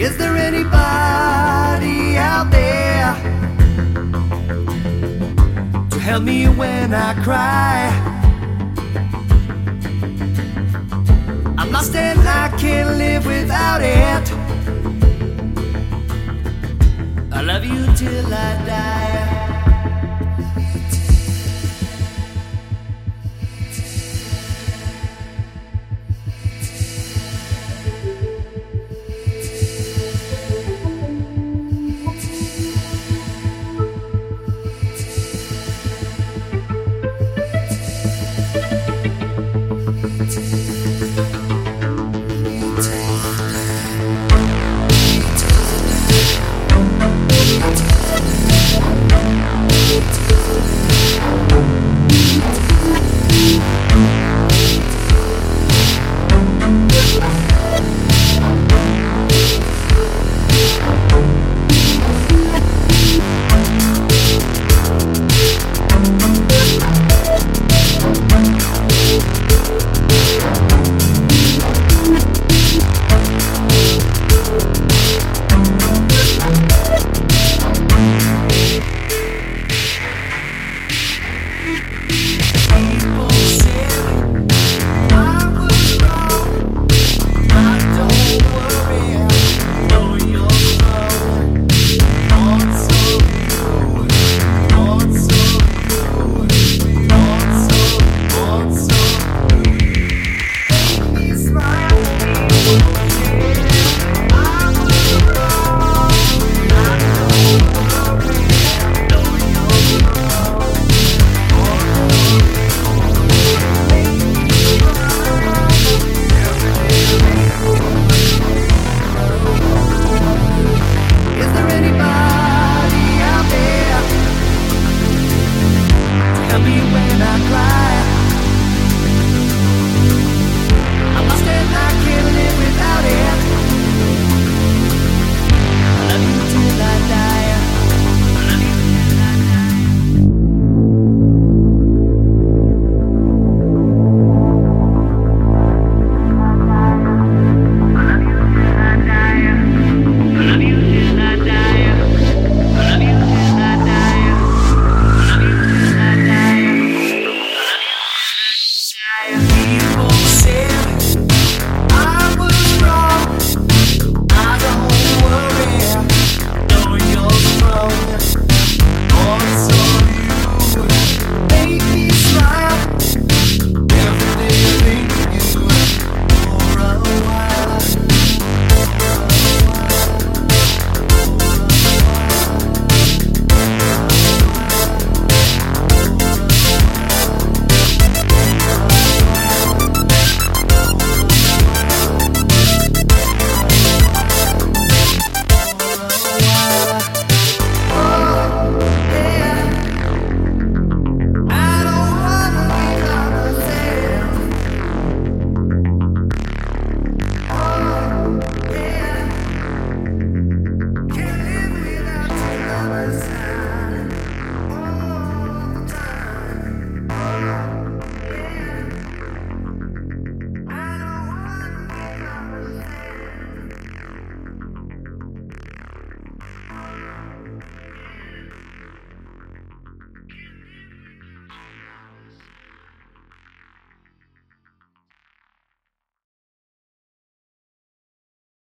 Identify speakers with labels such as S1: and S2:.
S1: Is there anybody out there to help me when I cry? I'm lost and I can't live without it. I love you till I die.